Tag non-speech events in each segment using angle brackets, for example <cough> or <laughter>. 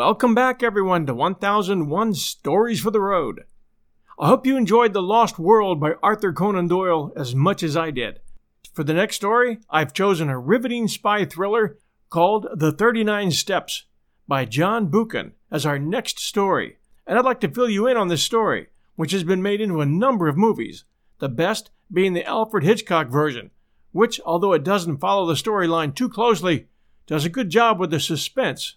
Welcome back, everyone, to 1001 Stories for the Road. I hope you enjoyed The Lost World by Arthur Conan Doyle as much as I did. For the next story, I've chosen a riveting spy thriller called The 39 Steps by John Buchan as our next story. And I'd like to fill you in on this story, which has been made into a number of movies, the best being the Alfred Hitchcock version, which, although it doesn't follow the storyline too closely, does a good job with the suspense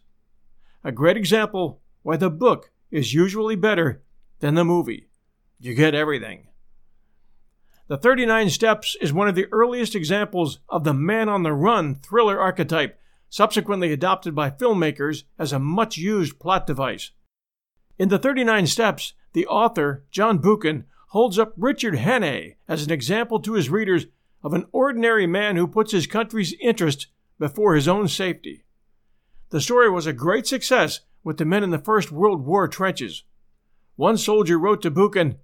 a great example why the book is usually better than the movie. You get everything. The 39 Steps is one of the earliest examples of the man on the run thriller archetype, subsequently adopted by filmmakers as a much used plot device. In The 39 Steps, the author, John Buchan, holds up Richard Hannay as an example to his readers of an ordinary man who puts his country's interest before his own safety. The story was a great success with the men in the First World War trenches. One soldier wrote to Buchan,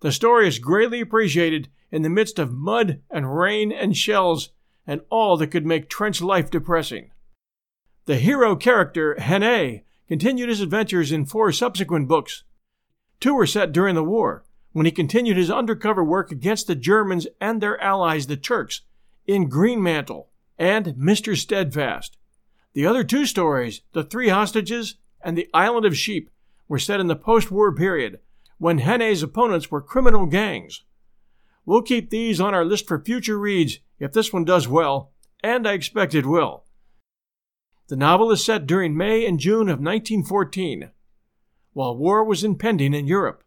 The story is greatly appreciated in the midst of mud and rain and shells and all that could make trench life depressing. The hero character, Hannay, continued his adventures in four subsequent books. Two were set during the war, when he continued his undercover work against the Germans and their allies, the Turks, in Greenmantle and Mr. Steadfast. The other two stories, The Three Hostages and The Island of Sheep, were set in the post war period, when Hannay's opponents were criminal gangs. We'll keep these on our list for future reads if this one does well, and I expect it will. The novel is set during May and June of 1914, while war was impending in Europe.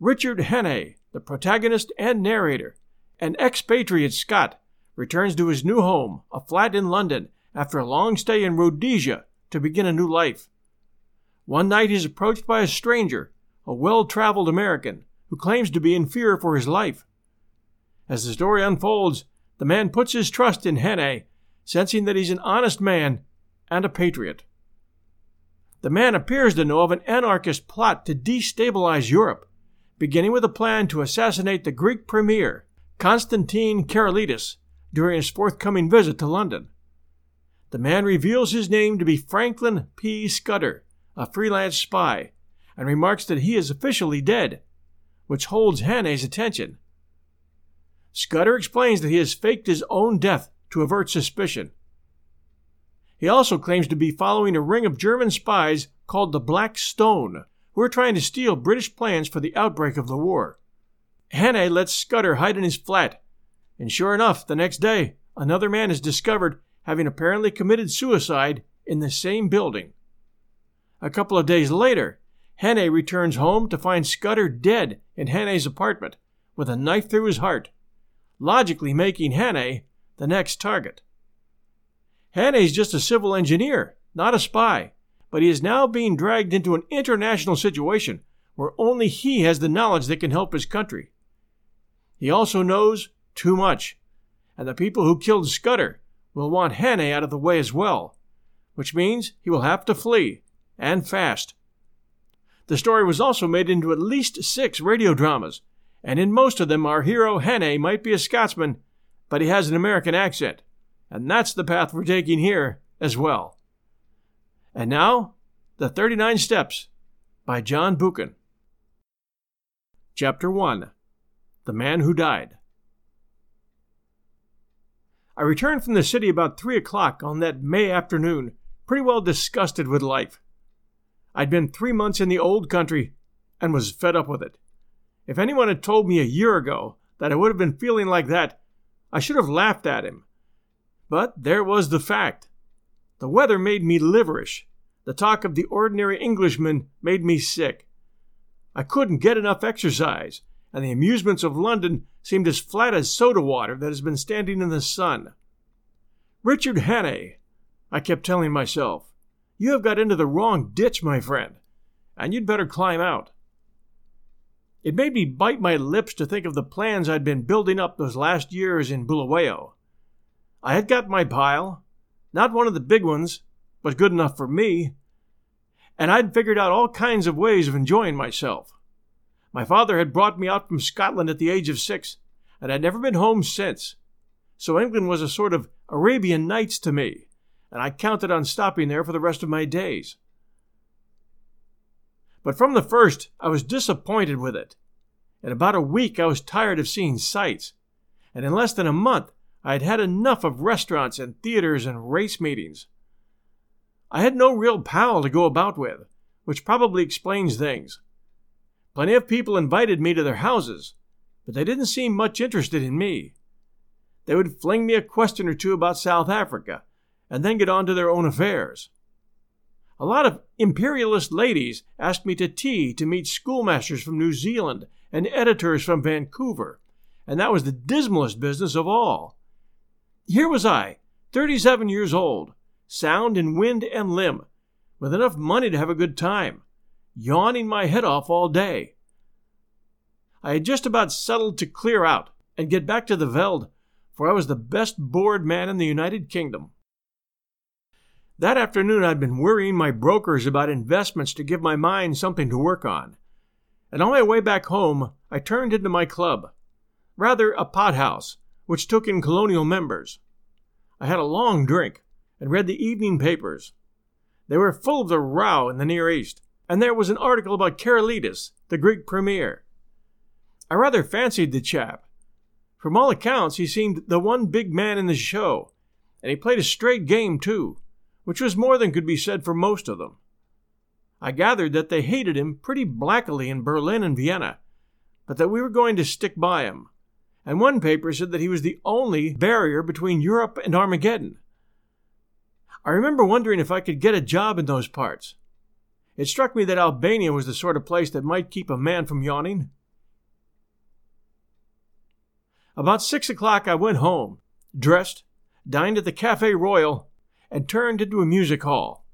Richard Hannay, the protagonist and narrator, an expatriate Scot, returns to his new home, a flat in London, after a long stay in Rhodesia to begin a new life. One night he is approached by a stranger, a well traveled American, who claims to be in fear for his life. As the story unfolds, the man puts his trust in Hannay, sensing that he's an honest man and a patriot. The man appears to know of an anarchist plot to destabilize Europe, beginning with a plan to assassinate the Greek premier, Constantine Karolides, during his forthcoming visit to London. The man reveals his name to be Franklin P. Scudder, a freelance spy, and remarks that he is officially dead, which holds Hannay's attention. Scudder explains that he has faked his own death to avert suspicion. He also claims to be following a ring of German spies called the Black Stone, who are trying to steal British plans for the outbreak of the war. Hannay lets Scudder hide in his flat, and sure enough, the next day, another man is discovered having apparently committed suicide in the same building. A couple of days later, Hannay returns home to find Scudder dead in Hannay's apartment with a knife through his heart, logically making Hannay the next target. Hannay's just a civil engineer, not a spy, but he is now being dragged into an international situation where only he has the knowledge that can help his country. He also knows too much, and the people who killed Scudder will want Hannay out of the way as well, which means he will have to flee, and fast. The story was also made into at least six radio dramas, and in most of them our hero Hannay might be a Scotsman, but he has an American accent, And that's the path we're taking here as well. And now, The 39 Steps by John Buchan. Chapter 1 The Man Who Died. I returned from the city about three o'clock on that May afternoon, pretty well disgusted with life. I'd been three months in the old country and was fed up with it. If anyone had told me a year ago that I would have been feeling like that, I should have laughed at him. But there was the fact. The weather made me liverish. The talk of the ordinary Englishman made me sick. I couldn't get enough exercise, and the amusements of London seemed as flat as soda water that has been standing in the sun. Richard Hannay, I kept telling myself, you have got into the wrong ditch, my friend, and you'd better climb out. It made me bite my lips to think of the plans I'd been building up those last years in Bulawayo. I had got my pile, not one of the big ones, but good enough for me, and I'd figured out all kinds of ways of enjoying myself. My father had brought me out from Scotland at the age of six, and I'd never been home since. So England was a sort of Arabian Nights to me, and I counted on stopping there for the rest of my days. But from the first, I was disappointed with it. In about a week, I was tired of seeing sights, and in less than a month, I had had enough of restaurants and theaters and race meetings. I had no real pal to go about with, which probably explains things. Plenty of people invited me to their houses, but they didn't seem much interested in me. They would fling me a question or two about South Africa, and then get on to their own affairs. A lot of imperialist ladies asked me to tea to meet schoolmasters from New Zealand and editors from Vancouver, and that was the dismalest business of all. Here was I, 37 years old, sound in wind and limb, with enough money to have a good time, yawning my head off all day. I had just about settled to clear out and get back to the Veld, for I was the best bored man in the United Kingdom. That afternoon, I'd been worrying my brokers about investments to give my mind something to work on. And on my way back home, I turned into my club, rather a pothouse, which took in colonial members. I had a long drink, and read the evening papers. They were full of the row in the Near East, and there was an article about Karolides, the Greek premier. I rather fancied the chap. From all accounts, he seemed the one big man in the show, and he played a straight game, too, which was more than could be said for most of them. I gathered that they hated him pretty blackly in Berlin and Vienna, but that we were going to stick by him. And one paper said that he was the only barrier between Europe and Armageddon. I remember wondering if I could get a job in those parts. It struck me that Albania was the sort of place that might keep a man from yawning. About six o'clock, I went home, dressed, dined at the Cafe Royal, and turned into a music hall.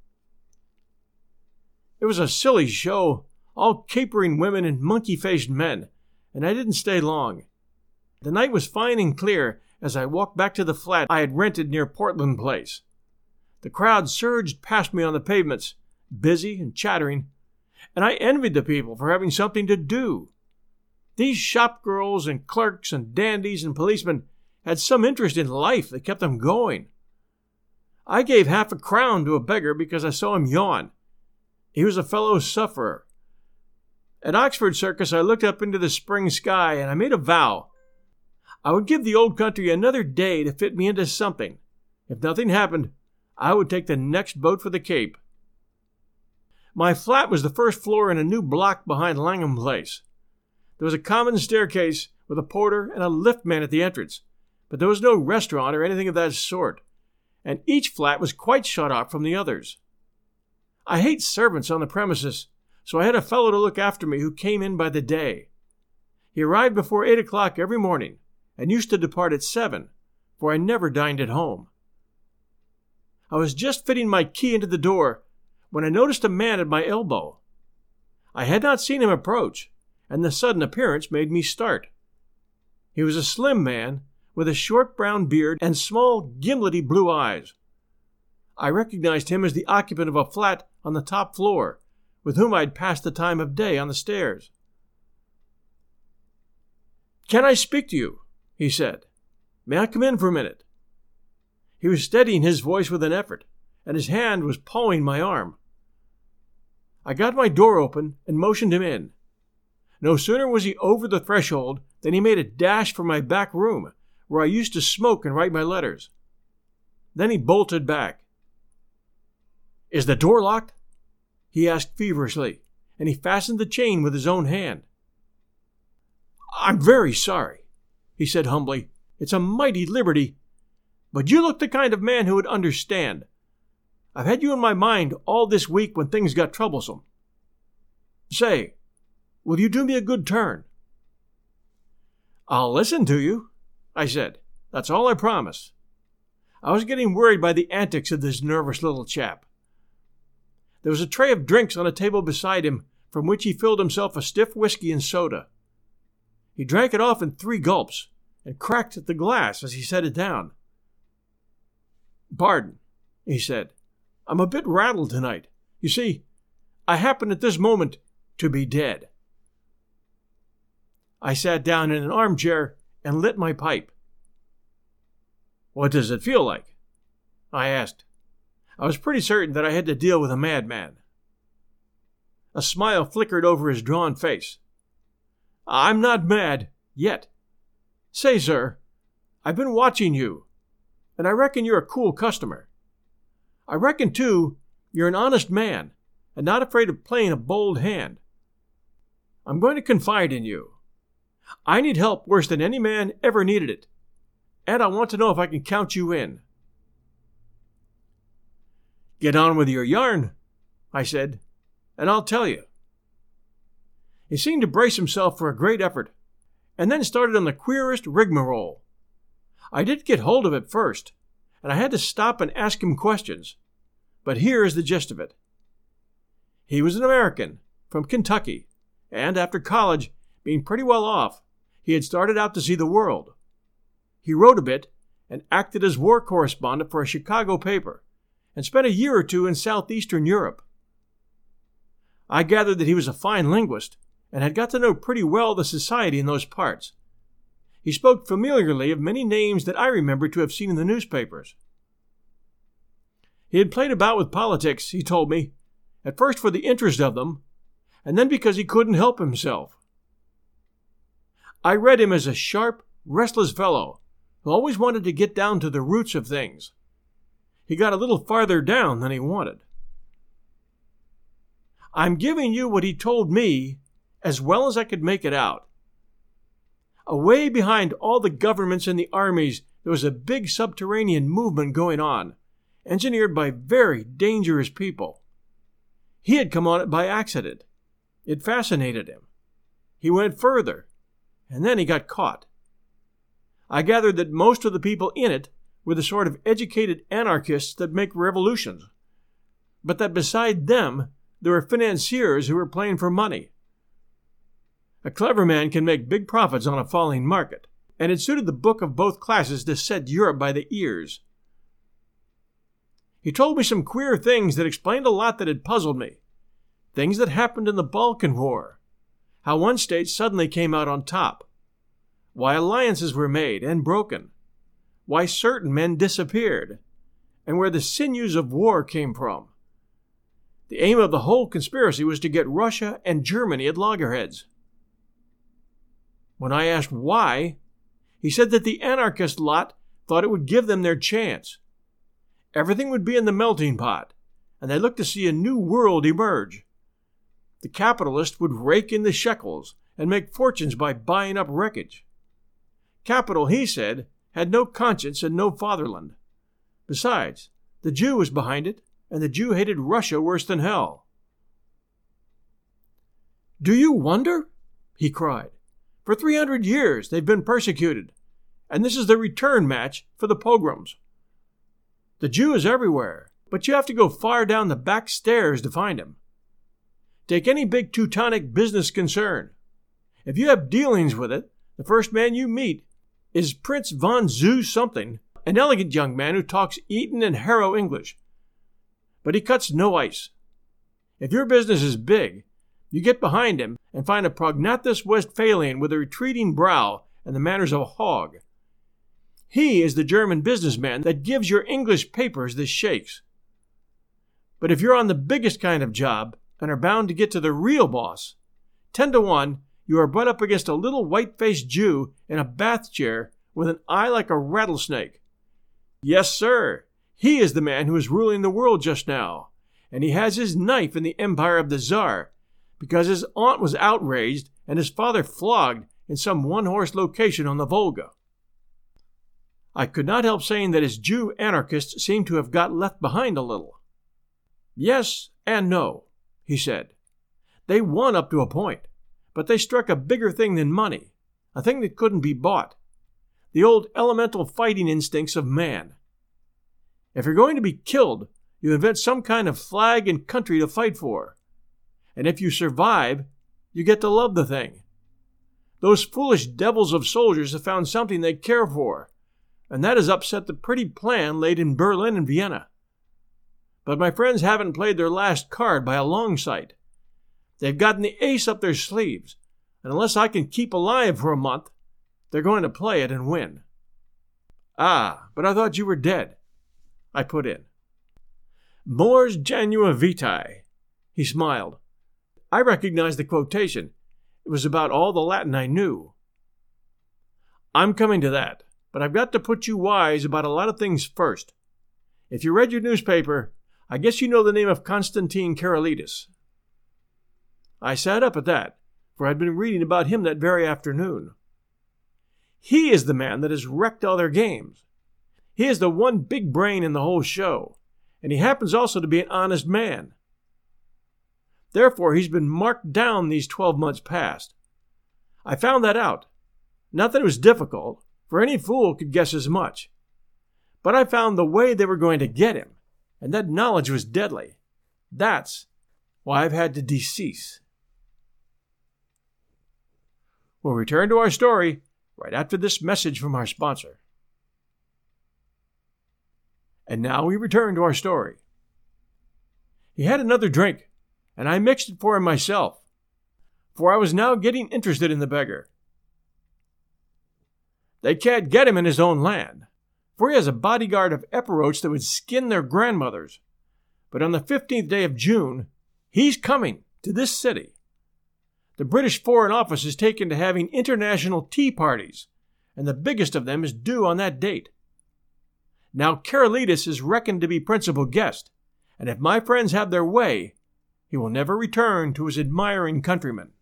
It was a silly show, all capering women and monkey faced men, and I didn't stay long. The night was fine and clear as I walked back to the flat I had rented near Portland Place. The crowd surged past me on the pavements, busy and chattering, and I envied the people for having something to do. These shop girls and clerks and dandies and policemen had some interest in life that kept them going. I gave half a crown to a beggar because I saw him yawn. He was a fellow sufferer. At Oxford Circus, I looked up into the spring sky and I made a vow. I would give the old country another day to fit me into something. If nothing happened, I would take the next boat for the Cape. My flat was the first floor in a new block behind Langham Place. There was a common staircase with a porter and a liftman at the entrance, but there was no restaurant or anything of that sort, and each flat was quite shut off from the others. I hate servants on the premises, so I had a fellow to look after me who came in by the day. He arrived before eight o'clock every morning, and used to depart at seven, for I never dined at home. I was just fitting my key into the door when I noticed a man at my elbow. I had not seen him approach, and the sudden appearance made me start. He was a slim man with a short brown beard and small, gimlety blue eyes. I recognized him as the occupant of a flat on the top floor, with whom I had passed the time of day on the stairs. Can I speak to you? he said. May I come in for a minute? He was steadying his voice with an effort, and his hand was pawing my arm. I got my door open and motioned him in. No sooner was he over the threshold than he made a dash for my back room, where I used to smoke and write my letters. Then he bolted back. Is the door locked? He asked feverishly, and he fastened the chain with his own hand. I'm very sorry, he said humbly. It's a mighty liberty. But you look the kind of man who would understand. I've had you in my mind all this week when things got troublesome. Say, will you do me a good turn? I'll listen to you, I said. That's all I promise. I was getting worried by the antics of this nervous little chap. There was a tray of drinks on a table beside him, from which he filled himself a stiff whiskey and soda. He drank it off in three gulps and cracked at the glass as he set it down. Pardon, he said. I'm a bit rattled tonight. You see, I happen at this moment to be dead. I sat down in an armchair and lit my pipe. What does it feel like? I asked. I was pretty certain that I had to deal with a madman. A smile flickered over his drawn face. I'm not mad, yet. Say, sir, I've been watching you, and I reckon you're a cool customer. I reckon, too, you're an honest man and not afraid of playing a bold hand. I'm going to confide in you. I need help worse than any man ever needed it, and I want to know if I can count you in. Get on with your yarn, I said, and I'll tell you. He seemed to brace himself for a great effort, and then started on the queerest rigmarole. I did get hold of it first, and I had to stop and ask him questions. But here is the gist of it. He was an American from Kentucky, and after college, being pretty well off, he had started out to see the world. He wrote a bit and acted as war correspondent for a Chicago paper, and spent a year or two in southeastern Europe. I gathered that he was a fine linguist and had got to know pretty well the society in those parts. He spoke familiarly of many names that I remembered to have seen in the newspapers. He had played about with politics, he told me, at first for the interest of them, and then because he couldn't help himself. I read him as a sharp, restless fellow who always wanted to get down to the roots of things. He got a little farther down than he wanted. I'm giving you what he told me as well as I could make it out. Away behind all the governments and the armies, there was a big subterranean movement going on, engineered by very dangerous people. He had come on it by accident. It fascinated him. He went further, and then he got caught. I gathered that most of the people in it were the sort of educated anarchists that make revolutions, but that beside them there were financiers who were playing for money. A clever man can make big profits on a falling market, and it suited the book of both classes to set Europe by the ears. He told me some queer things that explained a lot that had puzzled me. Things that happened in the Balkan War. How one state suddenly came out on top. Why alliances were made and broken. Why certain men disappeared. And where the sinews of war came from. The aim of the whole conspiracy was to get Russia and Germany at loggerheads. When I asked why, he said that the anarchist lot thought it would give them their chance. Everything would be in the melting pot, and they looked to see a new world emerge. The capitalist would rake in the shekels and make fortunes by buying up wreckage. Capital, he said, had no conscience and no fatherland. Besides, the Jew was behind it, and the Jew hated Russia worse than hell. Do you wonder? he cried. For 300 years they've been persecuted, and this is the return match for the pogroms. The Jew is everywhere, but you have to go far down the back stairs to find him. Take any big Teutonic business concern. If you have dealings with it, the first man you meet is Prince von Zeus something, an elegant young man who talks Eton and Harrow English. But he cuts no ice. If your business is big, you get behind him and find a prognathous Westphalian with a retreating brow and the manners of a hog. He is the German businessman that gives your English papers the shakes. But if you're on the biggest kind of job and are bound to get to the real boss, 10 to 1, you are butt up against a little white faced Jew in a bath chair with an eye like a rattlesnake. Yes, sir, he is the man who is ruling the world just now, and he has his knife in the empire of the Czar because his aunt was outraged and his father flogged in some one horse location on the Volga. I could not help saying that his Jew anarchists seemed to have got left behind a little. Yes and no, he said. They won up to a point, but they struck a bigger thing than money, a thing that couldn't be bought. The old elemental fighting instincts of man. If you're going to be killed, you invent some kind of flag and country to fight for. And if you survive, you get to love the thing. Those foolish devils of soldiers have found something they care for, and that has upset the pretty plan laid in Berlin and Vienna. But my friends haven't played their last card by a long sight. They've gotten the ace up their sleeves, and unless I can keep alive for a month, they're going to play it and win. Ah, but I thought you were dead. I put in. Mors janua vitae. He smiled. I recognized the quotation. It was about all the Latin I knew. I'm coming to that, but I've got to put you wise about a lot of things first. If you read your newspaper, I guess you know the name of Constantine Karolides. I sat up at that, for I'd been reading about him that very afternoon. He is the man that has wrecked all their games. He is the one big brain in the whole show, and he happens also to be an honest man. Therefore, he's been marked down these 12 months past. I found that out. Not that it was difficult, for any fool could guess as much. But I found the way they were going to get him and that knowledge was deadly. That's why I've had to decease. We'll return to our story right after this message from our sponsor. And now we return to our story. He had another drink, and I mixed it for him myself, for I was now getting interested in the beggar. They can't get him in his own land, for he has a bodyguard of Epirotes that would skin their grandmothers. But on the 15th day of June, he's coming to this city. The British Foreign Office is taken to having international tea parties, and the biggest of them is due on that date. Now, Karolides is reckoned to be principal guest, and if my friends have their way, he will never return to his admiring countrymen.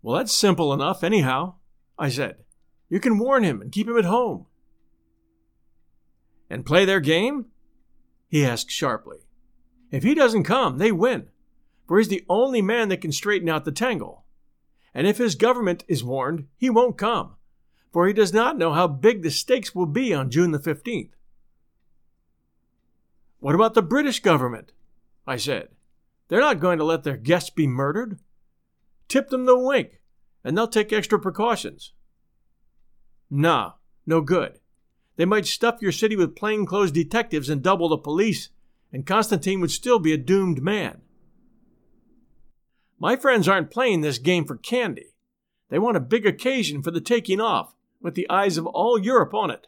Well, that's simple enough, anyhow, I said. You can warn him and keep him at home and play their game? He asked sharply. If he doesn't come, they win, for he's the only man that can straighten out the tangle. And if his government is warned, he won't come, for he does not know how big the stakes will be on June the 15th. What about the British government? I said. They're not going to let their guests be murdered. Tip them the wink, and they'll take extra precautions. Nah, no good. They might stuff your city with plainclothes detectives and double the police, and Constantine would still be a doomed man. My friends aren't playing this game for candy. They want a big occasion for the taking off, with the eyes of all Europe on it.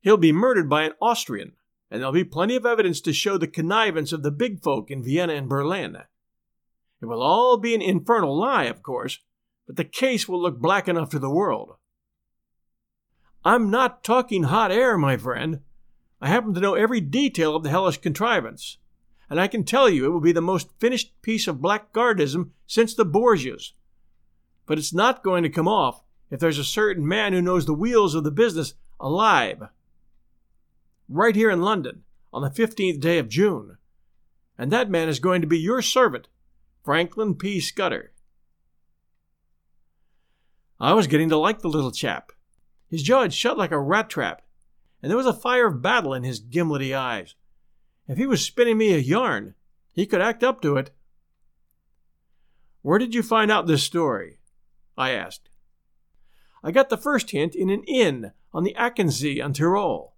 He'll be murdered by an Austrian, and there'll be plenty of evidence to show the connivance of the big folk in Vienna and Berlin. It will all be an infernal lie, of course, but the case will look black enough to the world. I'm not talking hot air, my friend. I happen to know every detail of the hellish contrivance, and I can tell you it will be the most finished piece of blackguardism since the Borgias. But it's not going to come off if there's a certain man who knows the wheels of the business alive. Right here in London, on the 15th day of June. And that man is going to be your servant, Franklin P. Scudder. I was getting to like the little chap. His jaw had shut like a rat trap, and there was a fire of battle in his gimlety eyes. If he was spinning me a yarn, he could act up to it. Where did you find out this story? I asked. I got the first hint in an inn on the Achensee on Tyrol.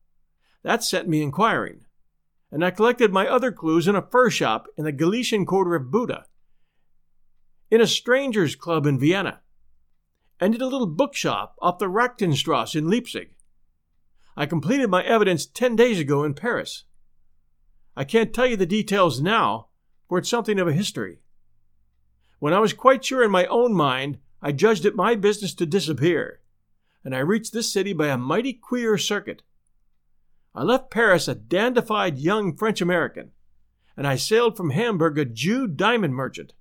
That set me inquiring, and I collected my other clues in a fur shop in the Galician quarter of Buda, in a strangers' club in Vienna, and in a little bookshop off the Racknitzstrasse in Leipzig. I completed my evidence ten days ago in Paris. I can't tell you the details now, for it's something of a history. When I was quite sure in my own mind, I judged it my business to disappear, and I reached this city by a mighty queer circuit. I left Paris a dandified young French American, and I sailed from Hamburg a Jew diamond merchant.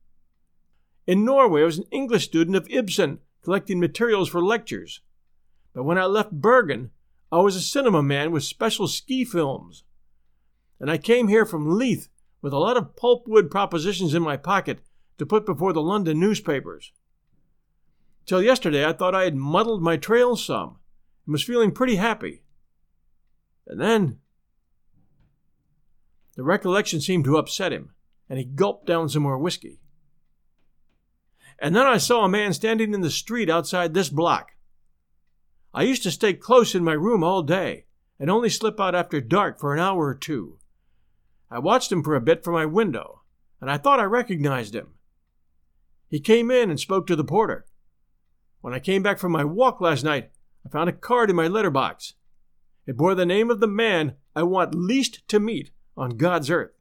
In Norway, I was an English student of Ibsen, collecting materials for lectures. But when I left Bergen, I was a cinema man with special ski films. And I came here from Leith with a lot of pulpwood propositions in my pocket to put before the London newspapers. Till yesterday, I thought I had muddled my trail some and was feeling pretty happy. And then. The recollection seemed to upset him, and he gulped down some more whiskey. And then I saw a man standing in the street outside this block. I used to stay close in my room all day and only slip out after dark for an hour or two. I watched him for a bit from my window, and I thought I recognized him. He came in and spoke to the porter. When I came back from my walk last night, I found a card in my letter box. It bore the name of the man I want least to meet on God's earth.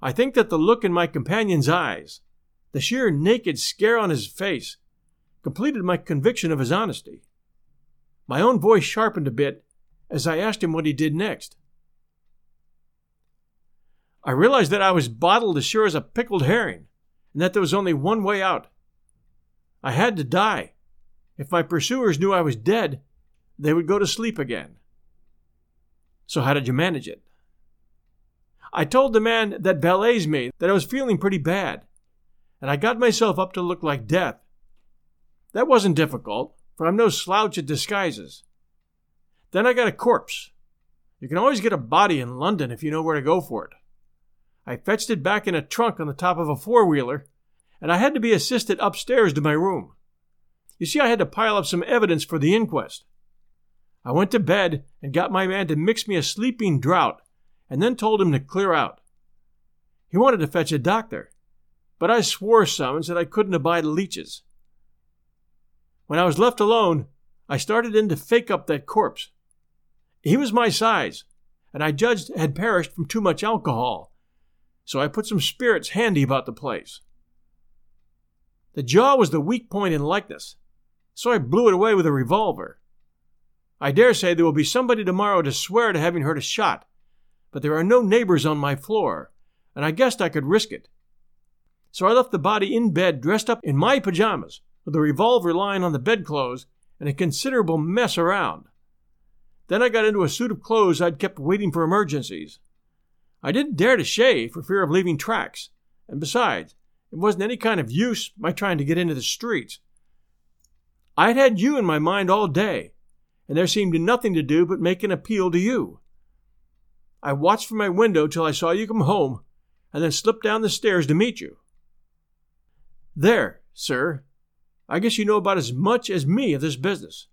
I think that the look in my companion's eyes, the sheer naked scare on his face, completed my conviction of his honesty. My own voice sharpened a bit as I asked him what he did next. I realized that I was bottled as sure as a pickled herring, and that there was only one way out. I had to die. If my pursuers knew I was dead, they would go to sleep again. So, how did you manage it? I told the man that valets me that I was feeling pretty bad, and I got myself up to look like death. That wasn't difficult, for I'm no slouch at disguises. Then I got a corpse. You can always get a body in London if you know where to go for it. I fetched it back in a trunk on the top of a four wheeler, and I had to be assisted upstairs to my room. You see, I had to pile up some evidence for the inquest. I went to bed and got my man to mix me a sleeping draught, and then told him to clear out. He wanted to fetch a doctor, but I swore some and said I couldn't abide leeches. When I was left alone, I started in to fake up that corpse. He was my size, and I judged had perished from too much alcohol so I put some spirits handy about the place. The jaw was the weak point in likeness, so I blew it away with a revolver. I dare say there will be somebody tomorrow to swear to having heard a shot, but there are no neighbors on my floor, and I guessed I could risk it. So I left the body in bed dressed up in my pajamas, with the revolver lying on the bedclothes and a considerable mess around. Then I got into a suit of clothes I'd kept waiting for emergencies. I didn't dare to shave for fear of leaving tracks, and besides, it wasn't any kind of use my trying to get into the streets. I'd had you in my mind all day, and there seemed nothing to do but make an appeal to you. I watched from my window till I saw you come home, and then slipped down the stairs to meet you. There, sir, I guess you know about as much as me of this business.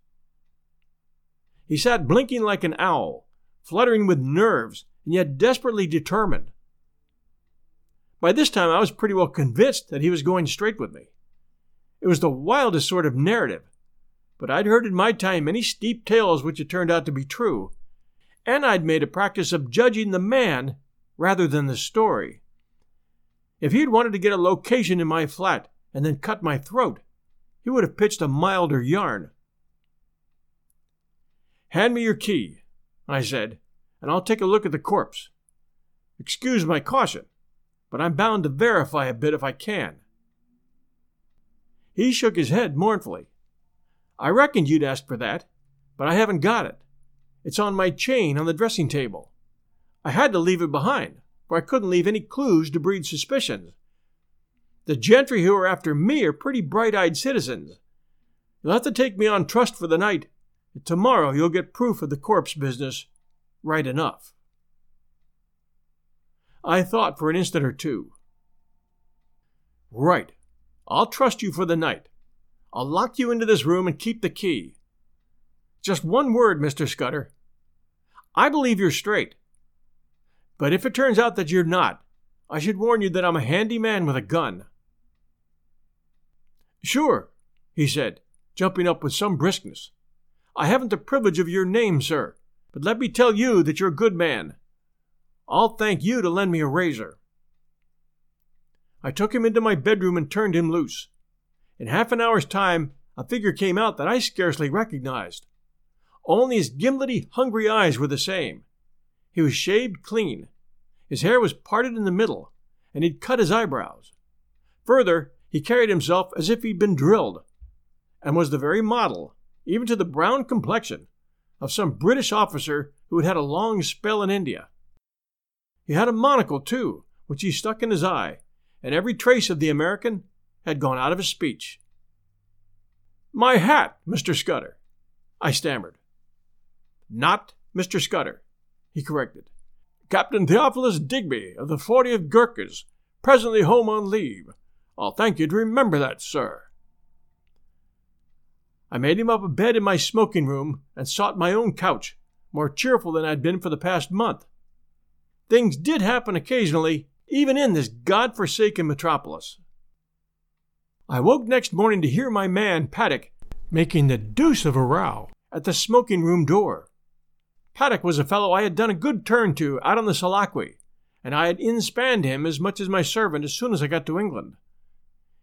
He sat blinking like an owl, fluttering with nerves and yet desperately determined. By this time, I was pretty well convinced that he was going straight with me. It was the wildest sort of narrative, but I'd heard in my time many steep tales which had turned out to be true, and I'd made a practice of judging the man rather than the story. If he'd wanted to get a location in my flat and then cut my throat, he would have pitched a milder yarn. Hand me your key, I said, and I'll take a look at the corpse. Excuse my caution, but I'm bound to verify a bit if I can. He shook his head mournfully. I reckoned you'd ask for that, but I haven't got it. It's on my chain on the dressing table. I had to leave it behind, for I couldn't leave any clues to breed suspicions. The gentry who are after me are pretty bright eyed citizens. You'll have to take me on trust for the night. Tomorrow you'll get proof of the corpse business right enough. I thought for an instant or two. Right. I'll trust you for the night. I'll lock you into this room and keep the key. Just one word, Mr. Scudder. I believe you're straight. But if it turns out that you're not, I should warn you that I'm a handy man with a gun. Sure, he said, jumping up with some briskness. I haven't the privilege of your name, sir, but let me tell you that you're a good man. I'll thank you to lend me a razor. I took him into my bedroom and turned him loose. In half an hour's time, a figure came out that I scarcely recognized. Only his gimlety, hungry eyes were the same. He was shaved clean. His hair was parted in the middle, and he'd cut his eyebrows. Further, he carried himself as if he'd been drilled, and was the very model, even to the brown complexion, of some British officer who had had a long spell in India. He had a monocle, too, which he stuck in his eye, and every trace of the American had gone out of his speech. My hat, Mr. Scudder, I stammered. Not Mr. Scudder, he corrected. Captain Theophilus Digby of the 40th Gurkhas, presently home on leave. I'll thank you to remember that, sir. I made him up a bed in my smoking room and sought my own couch, more cheerful than I'd been for the past month. Things did happen occasionally, even in this god-forsaken metropolis. I woke next morning to hear my man, Paddock, making the deuce of a row at the smoking room door. Paddock was a fellow I had done a good turn to out on the Selakwe, and I had inspanned him as much as my servant as soon as I got to England.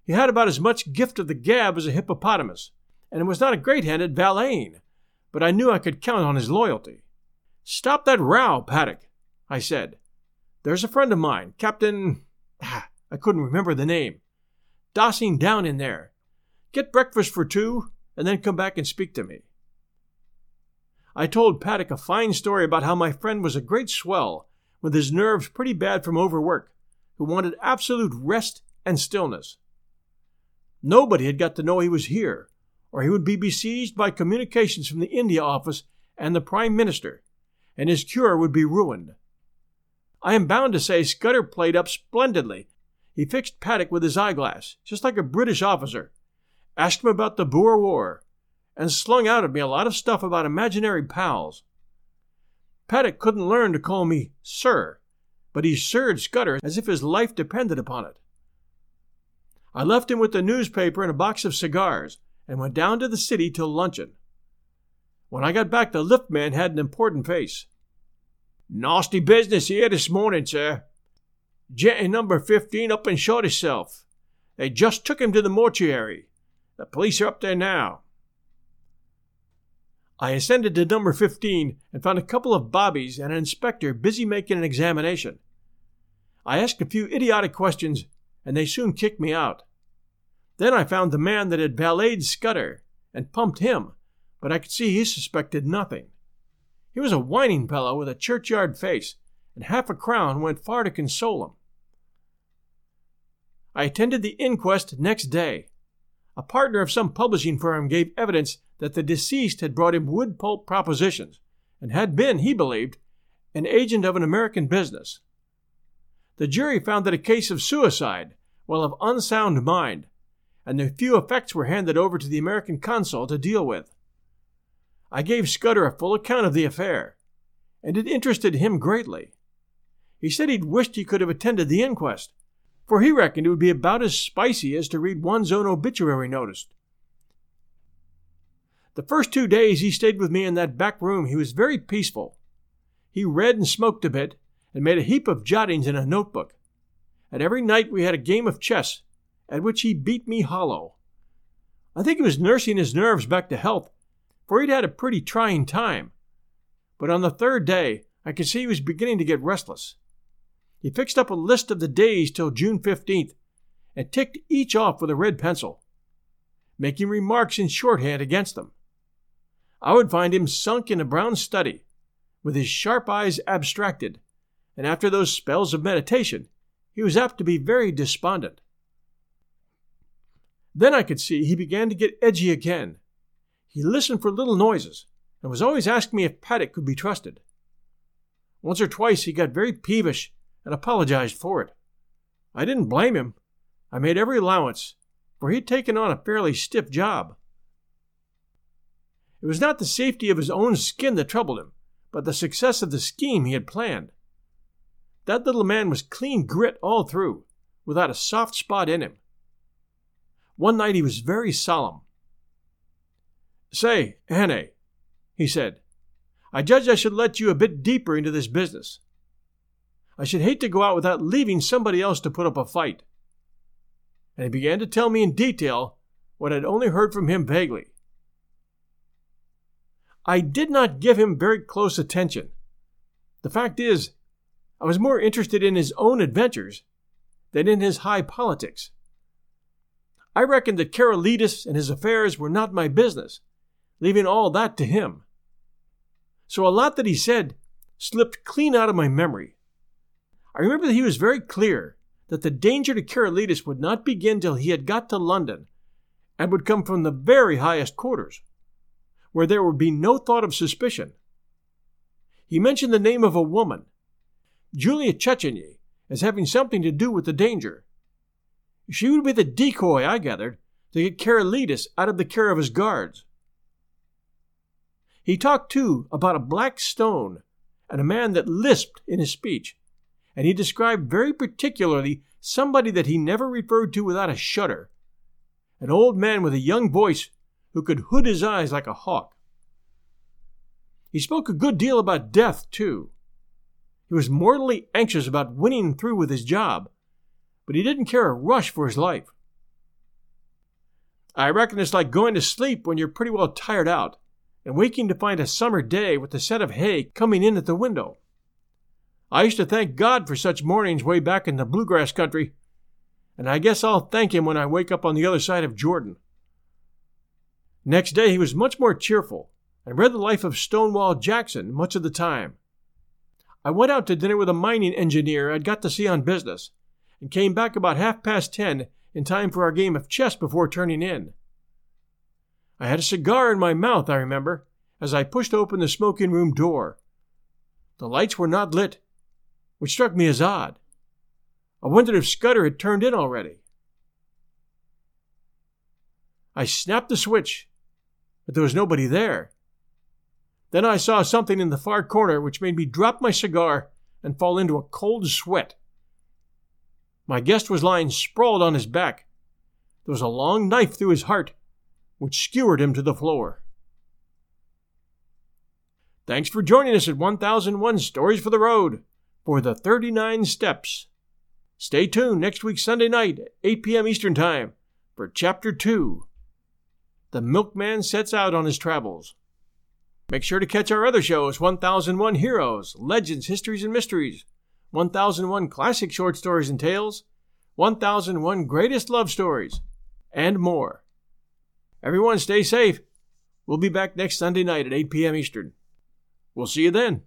He had about as much gift of the gab as a hippopotamus, and was not a great hand at valeting, but I knew I could count on his loyalty. Stop that row, Paddock, I said. There's a friend of mine, Captain. <sighs> I couldn't remember the name. Dossing down in there. Get breakfast for two, and then come back and speak to me. I told Paddock a fine story about how my friend was a great swell, with his nerves pretty bad from overwork, who wanted absolute rest and stillness. Nobody had got to know he was here, or he would be besieged by communications from the India Office and the Prime Minister, and his cure would be ruined. I am bound to say Scudder played up splendidly. He fixed Paddock with his eyeglass, just like a British officer, asked him about the Boer War, and slung out at me a lot of stuff about imaginary pals. Paddock couldn't learn to call me Sir, but he sirred Scudder as if his life depended upon it. I left him with the newspaper and a box of cigars and went down to the city till luncheon. When I got back, the lift man had an important face. Nasty business here this morning, sir. Gent in number 15 up and shot himself. They just took him to the mortuary. The police are up there now. I ascended to number 15 and found a couple of bobbies and an inspector busy making an examination. I asked a few idiotic questions, and they soon kicked me out. Then I found the man that had valeted Scudder and pumped him, but I could see he suspected nothing. He was a whining fellow with a churchyard face, and half a crown went far to console him. I attended the inquest next day. A partner of some publishing firm gave evidence that the deceased had brought him wood pulp propositions and had been, he believed, an agent of an American business. The jury found that a case of suicide, while of unsound mind, and the few effects were handed over to the American consul to deal with. I gave Scudder a full account of the affair, and it interested him greatly. He said he'd wished he could have attended the inquest, for he reckoned it would be about as spicy as to read one's own obituary notice. The first two days he stayed with me in that back room, he was very peaceful. He read and smoked a bit, and made a heap of jottings in a notebook. And every night we had a game of chess, at which he beat me hollow. I think he was nursing his nerves back to health, for he'd had a pretty trying time. But on the third day, I could see he was beginning to get restless. He fixed up a list of the days till June 15th and ticked each off with a red pencil, making remarks in shorthand against them. I would find him sunk in a brown study, with his sharp eyes abstracted, and after those spells of meditation, he was apt to be very despondent. Then I could see he began to get edgy again. He listened for little noises, and was always asking me if Paddock could be trusted. Once or twice he got very peevish and apologized for it. I didn't blame him. I made every allowance, for he'd taken on a fairly stiff job. It was not the safety of his own skin that troubled him, but the success of the scheme he had planned. That little man was clean grit all through, without a soft spot in him. One night he was very solemn, Say, Hannay, he said, I judge I should let you a bit deeper into this business. I should hate to go out without leaving somebody else to put up a fight. And he began to tell me in detail what I'd only heard from him vaguely. I did not give him very close attention. The fact is, I was more interested in his own adventures than in his high politics. I reckoned that Karolides and his affairs were not my business, leaving all that to him. So a lot that he said slipped clean out of my memory. I remember that he was very clear that the danger to Karolides would not begin till he had got to London, and would come from the very highest quarters, where there would be no thought of suspicion. He mentioned the name of a woman, Julia Czechenyi, as having something to do with the danger. She would be the decoy, I gathered, to get Karolides out of the care of his guards. He talked, too, about a black stone and a man that lisped in his speech, and he described very particularly somebody that he never referred to without a shudder an old man with a young voice who could hood his eyes like a hawk. He spoke a good deal about death, too. He was mortally anxious about winning through with his job, but he didn't care a rush for his life. I reckon it's like going to sleep when you're pretty well tired out and waking to find a summer day with a set of hay coming in at the window. I used to thank God for such mornings way back in the bluegrass country, and I guess I'll thank him when I wake up on the other side of Jordan. Next day he was much more cheerful and read the life of Stonewall Jackson much of the time. I went out to dinner with a mining engineer I'd got to see on business, and came back about half past ten in time for our game of chess before turning in. I had a cigar in my mouth, I remember, as I pushed open the smoking room door. The lights were not lit, which struck me as odd. I wondered if Scudder had turned in already. I snapped the switch, but there was nobody there. Then I saw something in the far corner which made me drop my cigar and fall into a cold sweat. My guest was lying sprawled on his back. There was a long knife through his heart, which skewered him to the floor. Thanks for joining us at 1001 Stories for the Road for the 39 Steps. Stay tuned next week, Sunday night, 8 p.m. Eastern Time, for Chapter 2 The Milkman Sets Out on His Travels. Make sure to catch our other shows 1001 Heroes, Legends, Histories, and Mysteries, 1001 Classic Short Stories and Tales, 1001 Greatest Love Stories, and more. Everyone stay safe. We'll be back next Sunday night at 8 p.m. Eastern. We'll see you then.